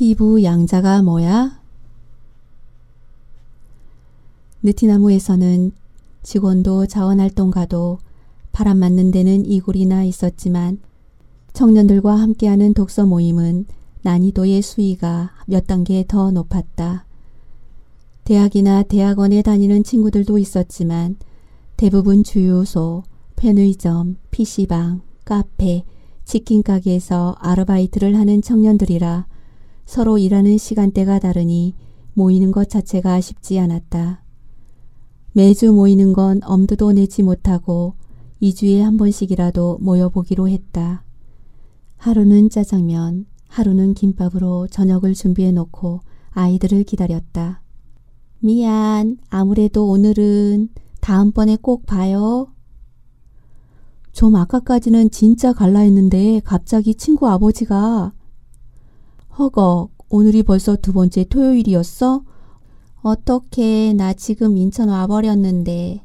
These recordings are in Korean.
피부 양자가 뭐야? 느티나무에서는 직원도 자원활동가도 바람 맞는 데는 이골이나 있었지만 청년들과 함께하는 독서 모임은 난이도의 수위가 몇 단계 더 높았다. 대학이나 대학원에 다니는 친구들도 있었지만 대부분 주유소, 편의점, PC방, 카페, 치킨 가게에서 아르바이트를 하는 청년들이라 서로 일하는 시간대가 다르니 모이는 것 자체가 쉽지 않았다. 매주 모이는 건 엄두도 내지 못하고 2주에 한 번씩이라도 모여보기로 했다. 하루는 짜장면, 하루는 김밥으로 저녁을 준비해 놓고 아이들을 기다렸다. 미안, 아무래도 오늘은 다음번에 꼭 봐요. 좀 아까까지는 진짜 갈라 했는데 갑자기 친구 아버지가 허걱, 오늘이 벌써 두 번째 토요일이었어? 어떻게 나 지금 인천 와버렸는데.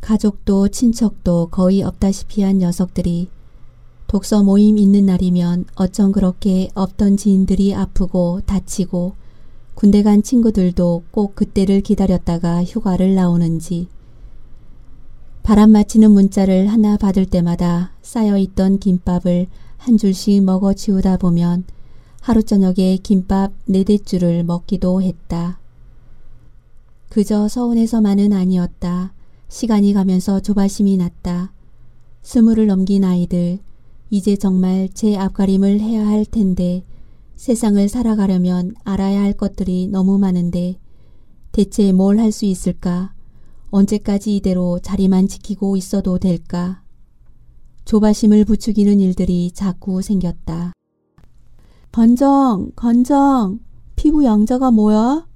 가족도 친척도 거의 없다시피 한 녀석들이 독서 모임 있는 날이면 어쩜 그렇게 없던 지인들이 아프고 다치고 군대 간 친구들도 꼭 그때를 기다렸다가 휴가를 나오는지 바람 맞히는 문자를 하나 받을 때마다 쌓여있던 김밥을 한 줄씩 먹어 치우다 보면 하루 저녁에 김밥 네댓줄을 먹기도 했다. 그저 서운해서만은 아니었다. 시간이 가면서 조바심이 났다. 스물을 넘긴 아이들, 이제 정말 제 앞가림을 해야 할 텐데 세상을 살아가려면 알아야 할 것들이 너무 많은데 대체 뭘 할 수 있을까? 언제까지 이대로 자리만 지키고 있어도 될까? 조바심을 부추기는 일들이 자꾸 생겼다. 건정, 건정, 피부 양자가 뭐야?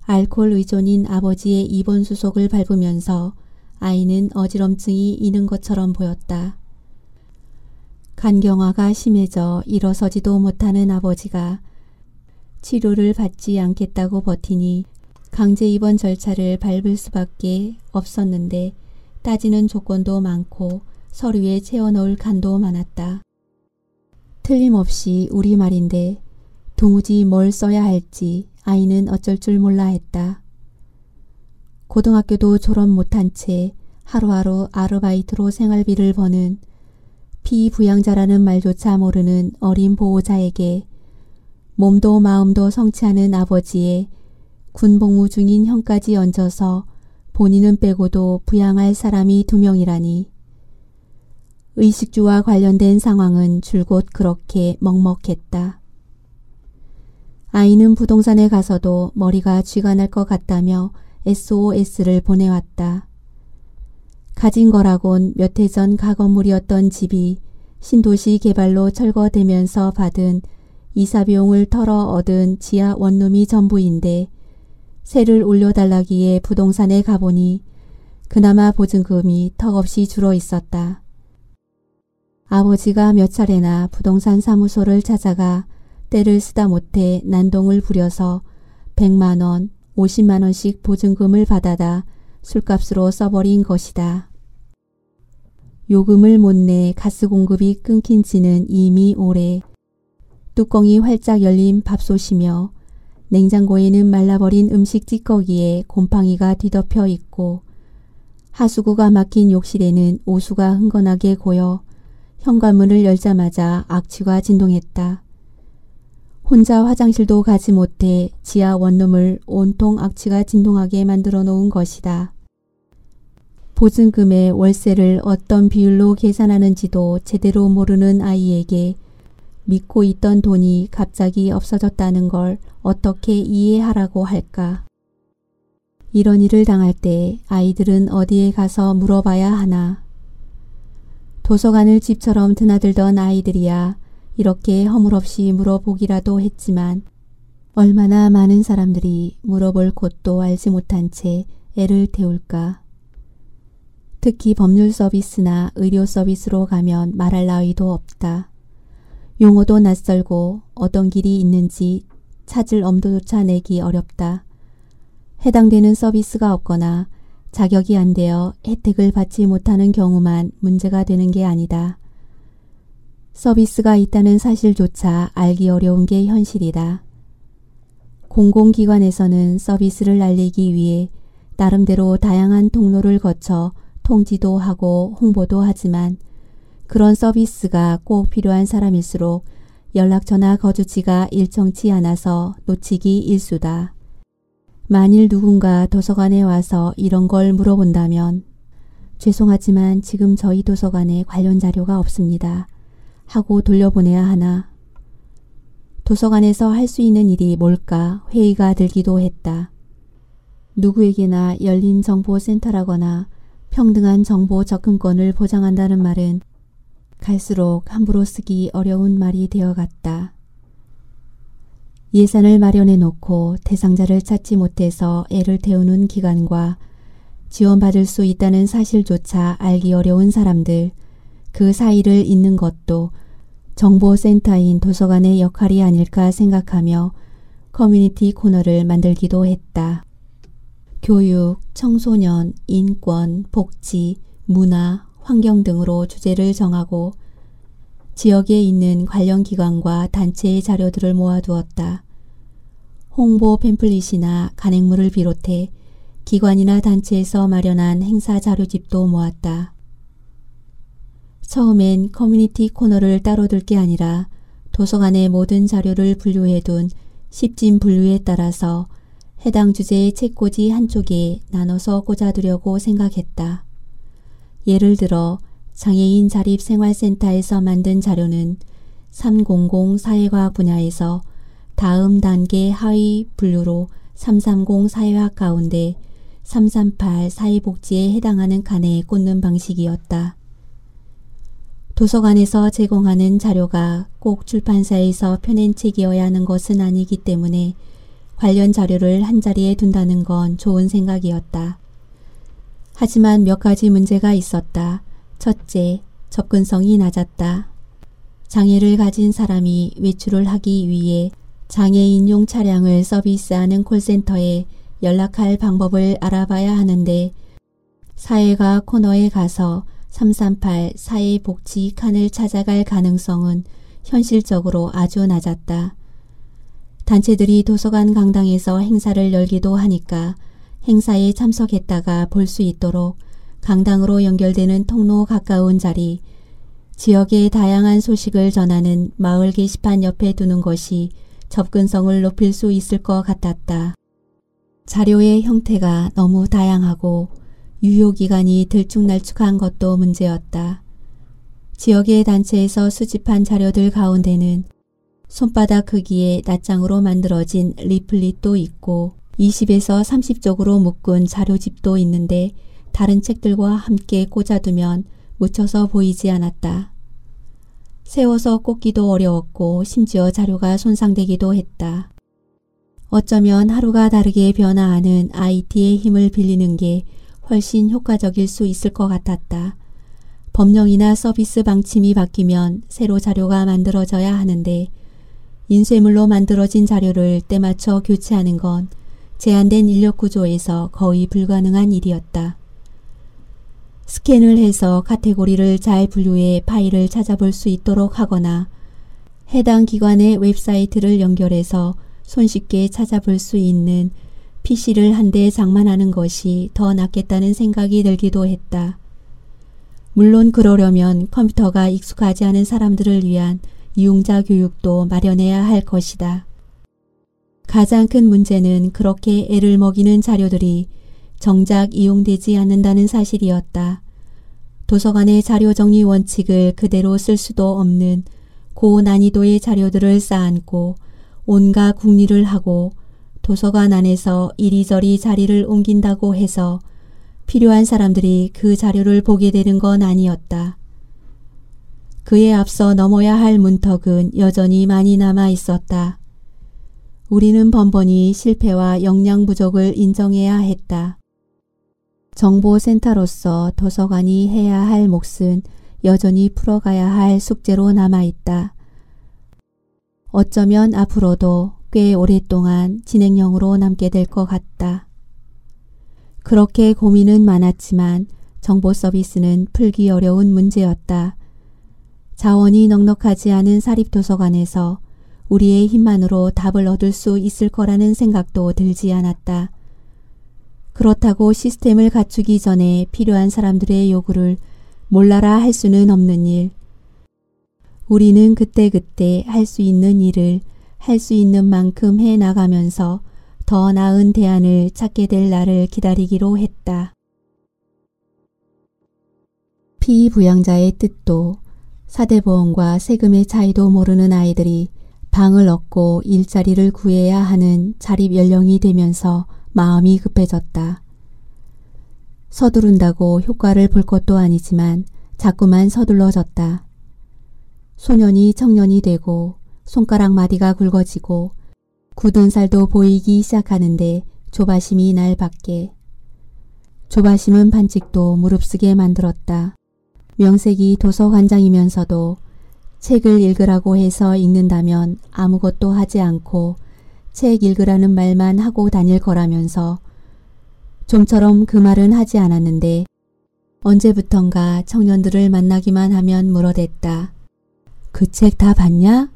알코올 의존인 아버지의 입원 수속을 밟으면서 아이는 어지럼증이 있는 것처럼 보였다. 간경화가 심해져 일어서지도 못하는 아버지가 치료를 받지 않겠다고 버티니 강제 입원 절차를 밟을 수밖에 없었는데 따지는 조건도 많고 서류에 채워넣을 칸도 많았다. 틀림없이 우리말인데 도무지 뭘 써야 할지 아이는 어쩔 줄 몰라 했다. 고등학교도 졸업 못한 채 하루하루 아르바이트로 생활비를 버는 피부양자라는 말조차 모르는 어린 보호자에게 몸도 마음도 성취하는 아버지의 군복무 중인 형까지 얹어서 본인은 빼고도 부양할 사람이 두 명이라니. 의식주와 관련된 상황은 줄곧 그렇게 먹먹했다. 아이는 부동산에 가서도 머리가 쥐가 날 것 같다며 SOS를 보내왔다. 가진 거라곤 몇 해 전 가건물이었던 집이 신도시 개발로 철거되면서 받은 이사 비용을 털어 얻은 지하 원룸이 전부인데 세를 올려달라기에 부동산에 가보니 그나마 보증금이 턱없이 줄어 있었다. 아버지가 몇 차례나 부동산 사무소를 찾아가 때를 쓰다 못해 난동을 부려서 100만원, 50만원씩 보증금을 받아다 술값으로 써버린 것이다. 요금을 못 내 가스 공급이 끊긴 지는 이미 오래 뚜껑이 활짝 열린 밥솥이며 냉장고에는 말라버린 음식 찌꺼기에 곰팡이가 뒤덮여 있고 하수구가 막힌 욕실에는 오수가 흥건하게 고여 현관문을 열자마자 악취가 진동했다. 혼자 화장실도 가지 못해 지하 원룸을 온통 악취가 진동하게 만들어 놓은 것이다. 보증금의 월세를 어떤 비율로 계산하는지도 제대로 모르는 아이에게 믿고 있던 돈이 갑자기 없어졌다는 걸 어떻게 이해하라고 할까? 이런 일을 당할 때 아이들은 어디에 가서 물어봐야 하나? 도서관을 집처럼 드나들던 아이들이야 이렇게 허물없이 물어보기라도 했지만 얼마나 많은 사람들이 물어볼 곳도 알지 못한 채 애를 태울까? 특히 법률 서비스나 의료 서비스로 가면 말할 나위도 없다. 용어도 낯설고 어떤 길이 있는지 찾을 엄두조차 내기 어렵다. 해당되는 서비스가 없거나 자격이 안 되어 혜택을 받지 못하는 경우만 문제가 되는 게 아니다. 서비스가 있다는 사실조차 알기 어려운 게 현실이다. 공공기관에서는 서비스를 알리기 위해 나름대로 다양한 통로를 거쳐 통지도 하고 홍보도 하지만 그런 서비스가 꼭 필요한 사람일수록 연락처나 거주지가 일정치 않아서 놓치기 일수다. 만일 누군가 도서관에 와서 이런 걸 물어본다면 죄송하지만 지금 저희 도서관에 관련 자료가 없습니다. 하고 돌려보내야 하나. 도서관에서 할 수 있는 일이 뭘까 회의가 들기도 했다. 누구에게나 열린 정보센터라거나 평등한 정보 접근권을 보장한다는 말은 갈수록 함부로 쓰기 어려운 말이 되어갔다. 예산을 마련해 놓고 대상자를 찾지 못해서 애를 태우는 기관과 지원받을 수 있다는 사실조차 알기 어려운 사람들, 그 사이를 잇는 것도 정보센터인 도서관의 역할이 아닐까 생각하며 커뮤니티 코너를 만들기도 했다. 교육, 청소년, 인권, 복지, 문화, 환경 등으로 주제를 정하고 지역에 있는 관련 기관과 단체의 자료들을 모아두었다. 홍보 팸플릿이나 간행물을 비롯해 기관이나 단체에서 마련한 행사 자료집도 모았다. 처음엔 커뮤니티 코너를 따로 둘 게 아니라 도서관의 모든 자료를 분류해둔 십진 분류에 따라서 해당 주제의 책꽂이 한쪽에 나눠서 꽂아두려고 생각했다. 예를 들어 장애인 자립생활센터에서 만든 자료는 300 사회과학 분야에서 다음 단계 하위 분류로 330 사회학 가운데 338 사회복지에 해당하는 칸에 꽂는 방식이었다. 도서관에서 제공하는 자료가 꼭 출판사에서 펴낸 책이어야 하는 것은 아니기 때문에 관련 자료를 한자리에 둔다는 건 좋은 생각이었다. 하지만 몇 가지 문제가 있었다. 첫째, 접근성이 낮았다. 장애를 가진 사람이 외출을 하기 위해 장애인용 차량을 서비스하는 콜센터에 연락할 방법을 알아봐야 하는데 사회가 코너에 가서 338 사회복지 칸을 찾아갈 가능성은 현실적으로 아주 낮았다. 단체들이 도서관 강당에서 행사를 열기도 하니까 행사에 참석했다가 볼 수 있도록 강당으로 연결되는 통로 가까운 자리, 지역의 다양한 소식을 전하는 마을 게시판 옆에 두는 것이 접근성을 높일 수 있을 것 같았다. 자료의 형태가 너무 다양하고 유효기간이 들쭉날쭉한 것도 문제였다. 지역의 단체에서 수집한 자료들 가운데는 손바닥 크기의 낱장으로 만들어진 리플릿도 있고 20에서 30쪽으로 묶은 자료집도 있는데 다른 책들과 함께 꽂아두면 묻혀서 보이지 않았다. 세워서 꽂기도 어려웠고 심지어 자료가 손상되기도 했다. 어쩌면 하루가 다르게 변화하는 IT의 힘을 빌리는 게 훨씬 효과적일 수 있을 것 같았다. 법령이나 서비스 방침이 바뀌면 새로 자료가 만들어져야 하는데 인쇄물로 만들어진 자료를 때맞춰 교체하는 건 제한된 인력 구조에서 거의 불가능한 일이었다. 스캔을 해서 카테고리를 잘 분류해 파일을 찾아볼 수 있도록 하거나 해당 기관의 웹사이트를 연결해서 손쉽게 찾아볼 수 있는 PC를 한 대 장만하는 것이 더 낫겠다는 생각이 들기도 했다. 물론 그러려면 컴퓨터가 익숙하지 않은 사람들을 위한 이용자 교육도 마련해야 할 것이다. 가장 큰 문제는 그렇게 애를 먹이는 자료들이 정작 이용되지 않는다는 사실이었다. 도서관의 자료 정리 원칙을 그대로 쓸 수도 없는 고난이도의 자료들을 쌓아안고 온갖 궁리를 하고 도서관 안에서 이리저리 자리를 옮긴다고 해서 필요한 사람들이 그 자료를 보게 되는 건 아니었다. 그에 앞서 넘어야 할 문턱은 여전히 많이 남아 있었다. 우리는 번번이 실패와 역량 부족을 인정해야 했다. 정보센터로서 도서관이 해야 할 몫은 여전히 풀어가야 할 숙제로 남아있다. 어쩌면 앞으로도 꽤 오랫동안 진행형으로 남게 될 것 같다. 그렇게 고민은 많았지만 정보 서비스는 풀기 어려운 문제였다. 자원이 넉넉하지 않은 사립도서관에서 우리의 힘만으로 답을 얻을 수 있을 거라는 생각도 들지 않았다. 그렇다고 시스템을 갖추기 전에 필요한 사람들의 요구를 몰라라 할 수는 없는 일. 우리는 그때그때 할 수 있는 일을 할 수 있는 만큼 해 나가면서 더 나은 대안을 찾게 될 날을 기다리기로 했다. 피부양자의 뜻도 사대보험과 세금의 차이도 모르는 아이들이 방을 얻고 일자리를 구해야 하는 자립 연령이 되면서 마음이 급해졌다. 서두른다고 효과를 볼 것도 아니지만 자꾸만 서둘러졌다. 소년이 청년이 되고 손가락 마디가 굵어지고 굳은 살도 보이기 시작하는데 조바심이 날 밖에. 조바심은 반칙도 무릅쓰게 만들었다. 명색이 도서관장이면서도 책을 읽으라고 해서 읽는다면 아무것도 하지 않고 책 읽으라는 말만 하고 다닐 거라면서 좀처럼 그 말은 하지 않았는데 언제부턴가 청년들을 만나기만 하면 물어댔다. 그 책 다 봤냐?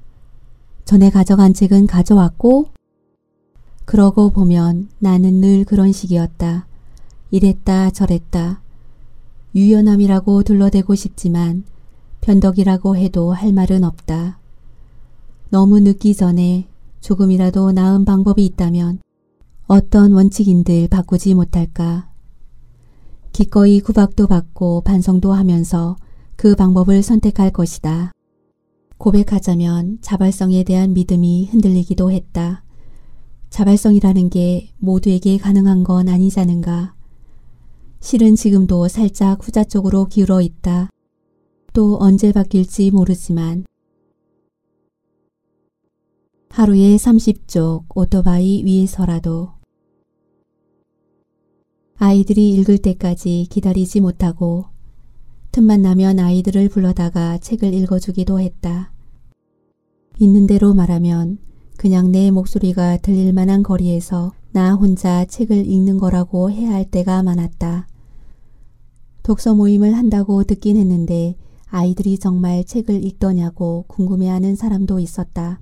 전에 가져간 책은 가져왔고? 그러고 보면 나는 늘 그런 식이었다. 이랬다 저랬다. 유연함이라고 둘러대고 싶지만 변덕이라고 해도 할 말은 없다. 너무 늦기 전에 조금이라도 나은 방법이 있다면 어떤 원칙인들 바꾸지 못할까. 기꺼이 구박도 받고 반성도 하면서 그 방법을 선택할 것이다. 고백하자면 자발성에 대한 믿음이 흔들리기도 했다. 자발성이라는 게 모두에게 가능한 건 아니자는가. 실은 지금도 살짝 후자 쪽으로 기울어 있다. 또 언제 바뀔지 모르지만 하루에 30쪽 오토바이 위에서라도 아이들이 읽을 때까지 기다리지 못하고 틈만 나면 아이들을 불러다가 책을 읽어주기도 했다. 있는 대로 말하면 그냥 내 목소리가 들릴 만한 거리에서 나 혼자 책을 읽는 거라고 해야 할 때가 많았다. 독서 모임을 한다고 듣긴 했는데 아이들이 정말 책을 읽더냐고 궁금해하는 사람도 있었다.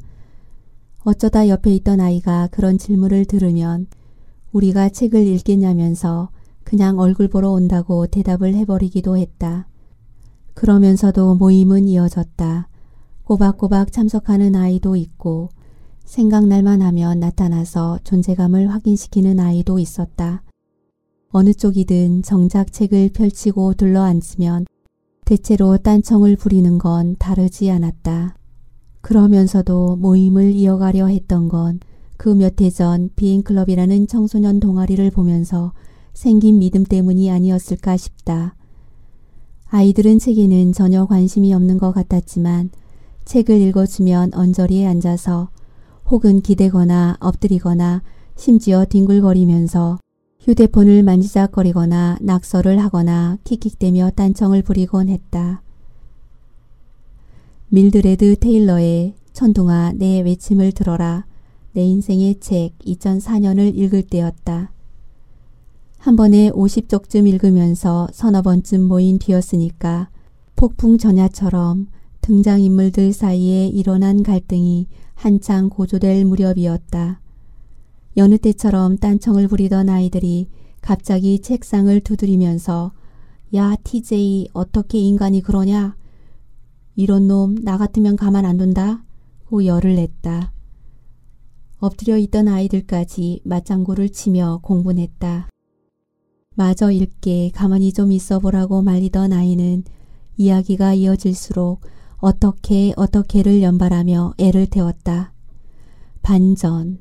어쩌다 옆에 있던 아이가 그런 질문을 들으면 우리가 책을 읽겠냐면서 그냥 얼굴 보러 온다고 대답을 해버리기도 했다. 그러면서도 모임은 이어졌다. 꼬박꼬박 참석하는 아이도 있고 생각날만 하면 나타나서 존재감을 확인시키는 아이도 있었다. 어느 쪽이든 정작 책을 펼치고 둘러앉으면 대체로 딴청을 부리는 건 다르지 않았다. 그러면서도 모임을 이어가려 했던 건 그 몇 해 전 비행클럽이라는 청소년 동아리를 보면서 생긴 믿음 때문이 아니었을까 싶다. 아이들은 책에는 전혀 관심이 없는 것 같았지만 책을 읽어주면 언저리에 앉아서 혹은 기대거나 엎드리거나 심지어 뒹굴거리면서 휴대폰을 만지작거리거나 낙서를 하거나 킥킥대며 딴청을 부리곤 했다. 밀드레드 테일러의 천둥아 내 외침을 들어라 내 인생의 책 2004년을 읽을 때였다. 한 번에 50쪽쯤 읽으면서 서너 번쯤 모인 뒤였으니까 폭풍 전야처럼 등장인물들 사이에 일어난 갈등이 한창 고조될 무렵이었다. 여느 때처럼 딴청을 부리던 아이들이 갑자기 책상을 두드리면서 야 TJ 어떻게 인간이 그러냐 이런 놈 나 같으면 가만 안 둔다. 고 열을 냈다. 엎드려 있던 아이들까지 맞장구를 치며 공분했다. 마저 읽게 가만히 좀 있어 보라고 말리던 아이는 이야기가 이어질수록 어떻게 어떻게를 연발하며 애를 태웠다. 반전.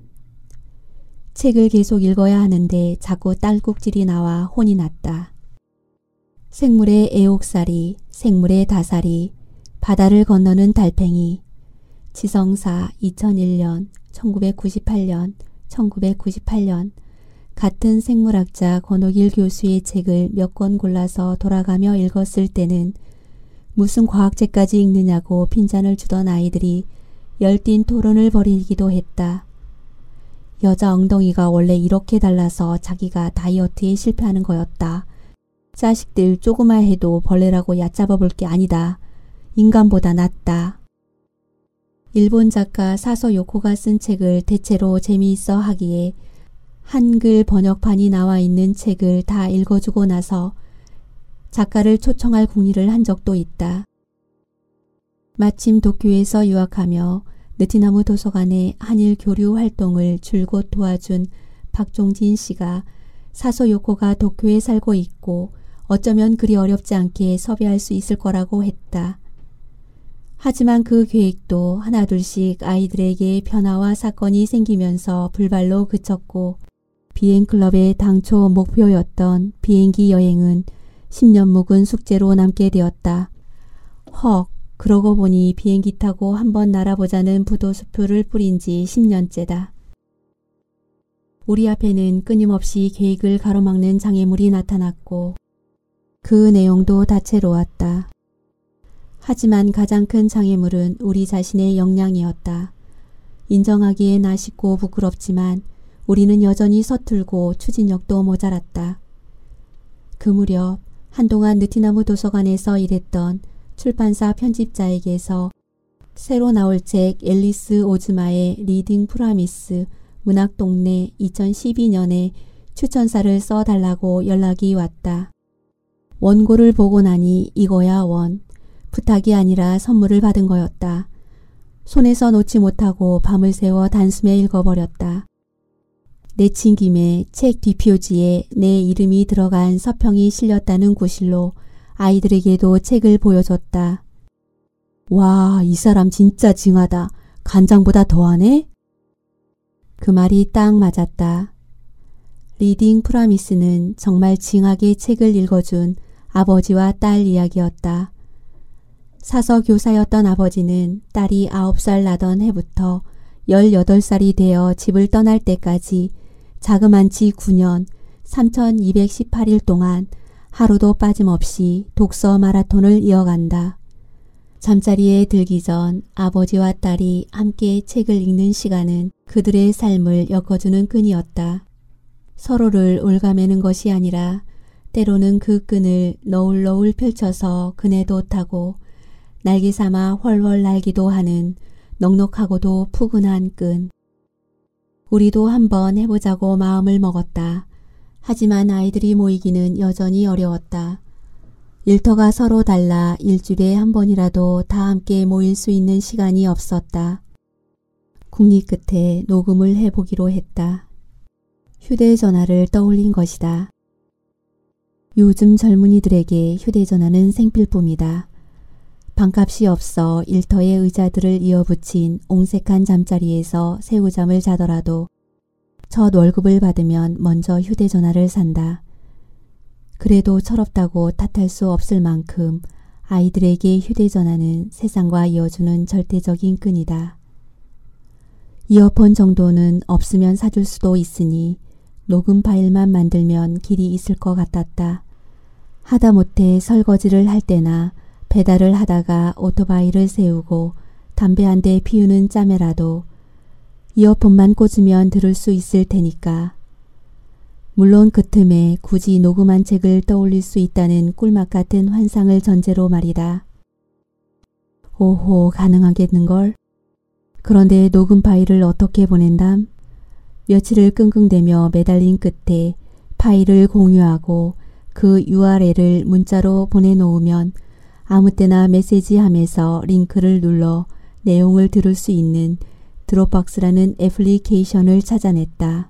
책을 계속 읽어야 하는데 자꾸 딸꾹질이 나와 혼이 났다. 생물의 애옥살이, 생물의 다살이, 바다를 건너는 달팽이 지성사 2001년, 1998년, 1998년 같은 생물학자 권옥일 교수의 책을 몇 권 골라서 돌아가며 읽었을 때는 무슨 과학책까지 읽느냐고 핀잔을 주던 아이들이 열띤 토론을 벌이기도 했다. 여자 엉덩이가 원래 이렇게 달라서 자기가 다이어트에 실패하는 거였다. 자식들 조그마 해도 벌레라고 얕잡아 볼 게 아니다. 인간보다 낫다. 일본 작가 사서 요코가 쓴 책을 대체로 재미있어 하기에 한글 번역판이 나와 있는 책을 다 읽어주고 나서 작가를 초청할 궁리를 한 적도 있다. 마침 도쿄에서 유학하며 느티나무 도서관의 한일 교류 활동을 줄곧 도와준 박종진 씨가 사소 요코가 도쿄에 살고 있고 어쩌면 그리 어렵지 않게 섭외할 수 있을 거라고 했다. 하지만 그 계획도 하나둘씩 아이들에게 변화와 사건이 생기면서 불발로 그쳤고 비행클럽의 당초 목표였던 비행기 여행은 10년 묵은 숙제로 남게 되었다. 헉, 그러고 보니 비행기 타고 한번 날아보자는 부도수표를 뿌린 지 10년째다. 우리 앞에는 끊임없이 계획을 가로막는 장애물이 나타났고 그 내용도 다채로웠다. 하지만 가장 큰 장애물은 우리 자신의 역량이었다. 인정하기엔 아쉽고 부끄럽지만 우리는 여전히 서툴고 추진력도 모자랐다. 그 무렵 한동안 느티나무 도서관에서 일했던 출판사 편집자에게서 새로 나올 책 앨리스 오즈마의 Reading Promise 문학동네 2012년에 추천사를 써달라고 연락이 왔다. 원고를 보고 나니 이거야 원. 부탁이 아니라 선물을 받은 거였다. 손에서 놓지 못하고 밤을 새워 단숨에 읽어버렸다. 내친 김에 책 뒷표지에 내 이름이 들어간 서평이 실렸다는 구실로 아이들에게도 책을 보여줬다. 와, 이 사람 진짜 징하다. 간장보다 더하네? 그 말이 딱 맞았다. Reading Promise는 정말 징하게 책을 읽어준 아버지와 딸 이야기였다. 사서 교사였던 아버지는 딸이 9살 나던 해부터 18살이 되어 집을 떠날 때까지 자그만치 9년 3218일 동안 하루도 빠짐없이 독서 마라톤을 이어간다. 잠자리에 들기 전 아버지와 딸이 함께 책을 읽는 시간은 그들의 삶을 엮어주는 끈이었다. 서로를 올가매는 것이 아니라 때로는 그 끈을 너울너울 펼쳐서 그네도 타고 날개 삼아 훨훨 날기도 하는 넉넉하고도 푸근한 끈. 우리도 한번 해보자고 마음을 먹었다. 하지만 아이들이 모이기는 여전히 어려웠다. 일터가 서로 달라 일주일에 한 번이라도 다 함께 모일 수 있는 시간이 없었다. 국리 끝에 녹음을 해보기로 했다. 휴대전화를 떠올린 것이다. 요즘 젊은이들에게 휴대전화는 생필품이다. 방값이 없어 일터의 의자들을 이어붙인 옹색한 잠자리에서 새우잠을 자더라도 첫 월급을 받으면 먼저 휴대전화를 산다. 그래도 철없다고 탓할 수 없을 만큼 아이들에게 휴대전화는 세상과 이어주는 절대적인 끈이다. 이어폰 정도는 없으면 사줄 수도 있으니 녹음 파일만 만들면 길이 있을 것 같았다. 하다못해 설거지를 할 때나 배달을 하다가 오토바이를 세우고 담배 한 대 피우는 짬에라도 이어폰만 꽂으면 들을 수 있을 테니까. 물론 그 틈에 굳이 녹음한 책을 떠올릴 수 있다는 꿀맛 같은 환상을 전제로 말이다. 오호 가능하겠는걸? 그런데 녹음 파일을 어떻게 보낸담? 며칠을 끙끙대며 매달린 끝에 파일을 공유하고 그 URL을 문자로 보내놓으면 아무 때나 메시지 함에서 링크를 눌러 내용을 들을 수 있는 드롭박스라는 애플리케이션을 찾아냈다.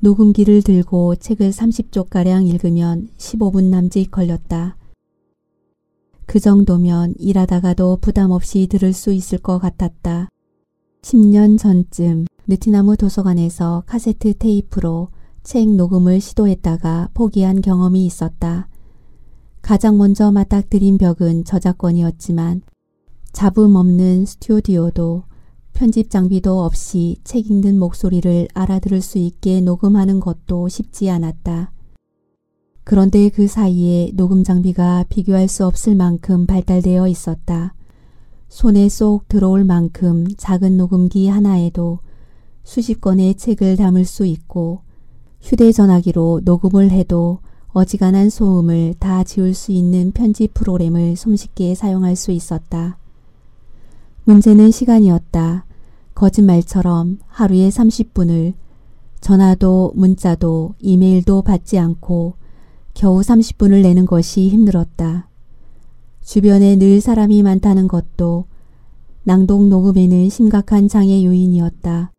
녹음기를 들고 책을 30쪽가량 읽으면 15분 남짓 걸렸다. 그 정도면 일하다가도 부담 없이 들을 수 있을 것 같았다. 10년 전쯤 느티나무 도서관에서 카세트 테이프로 책 녹음을 시도했다가 포기한 경험이 있었다. 가장 먼저 맞닥뜨린 벽은 저작권이었지만 잡음 없는 스튜디오도 편집 장비도 없이 책 읽는 목소리를 알아들을 수 있게 녹음하는 것도 쉽지 않았다. 그런데 그 사이에 녹음 장비가 비교할 수 없을 만큼 발달되어 있었다. 손에 쏙 들어올 만큼 작은 녹음기 하나에도 수십 건의 책을 담을 수 있고 휴대전화기로 녹음을 해도 어지간한 소음을 다 지울 수 있는 편집 프로그램을 손쉽게 사용할 수 있었다. 문제는 시간이었다. 거짓말처럼 하루에 30분을 전화도 문자도 이메일도 받지 않고 겨우 30분을 내는 것이 힘들었다. 주변에 늘 사람이 많다는 것도 낭독 녹음에는 심각한 장애 요인이었다.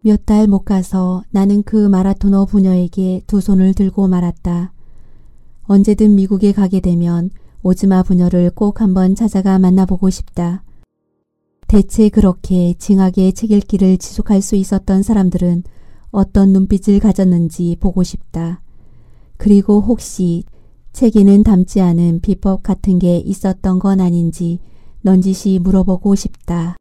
몇 달 못 가서 나는 그 마라토너 부녀에게 두 손을 들고 말았다. 언제든 미국에 가게 되면 오즈마 부녀를 꼭 한번 찾아가 만나보고 싶다. 대체 그렇게 징하게 책 읽기를 지속할 수 있었던 사람들은 어떤 눈빛을 가졌는지 보고 싶다. 그리고 혹시 책에는 담지 않은 비법 같은 게 있었던 건 아닌지 넌지시 물어보고 싶다.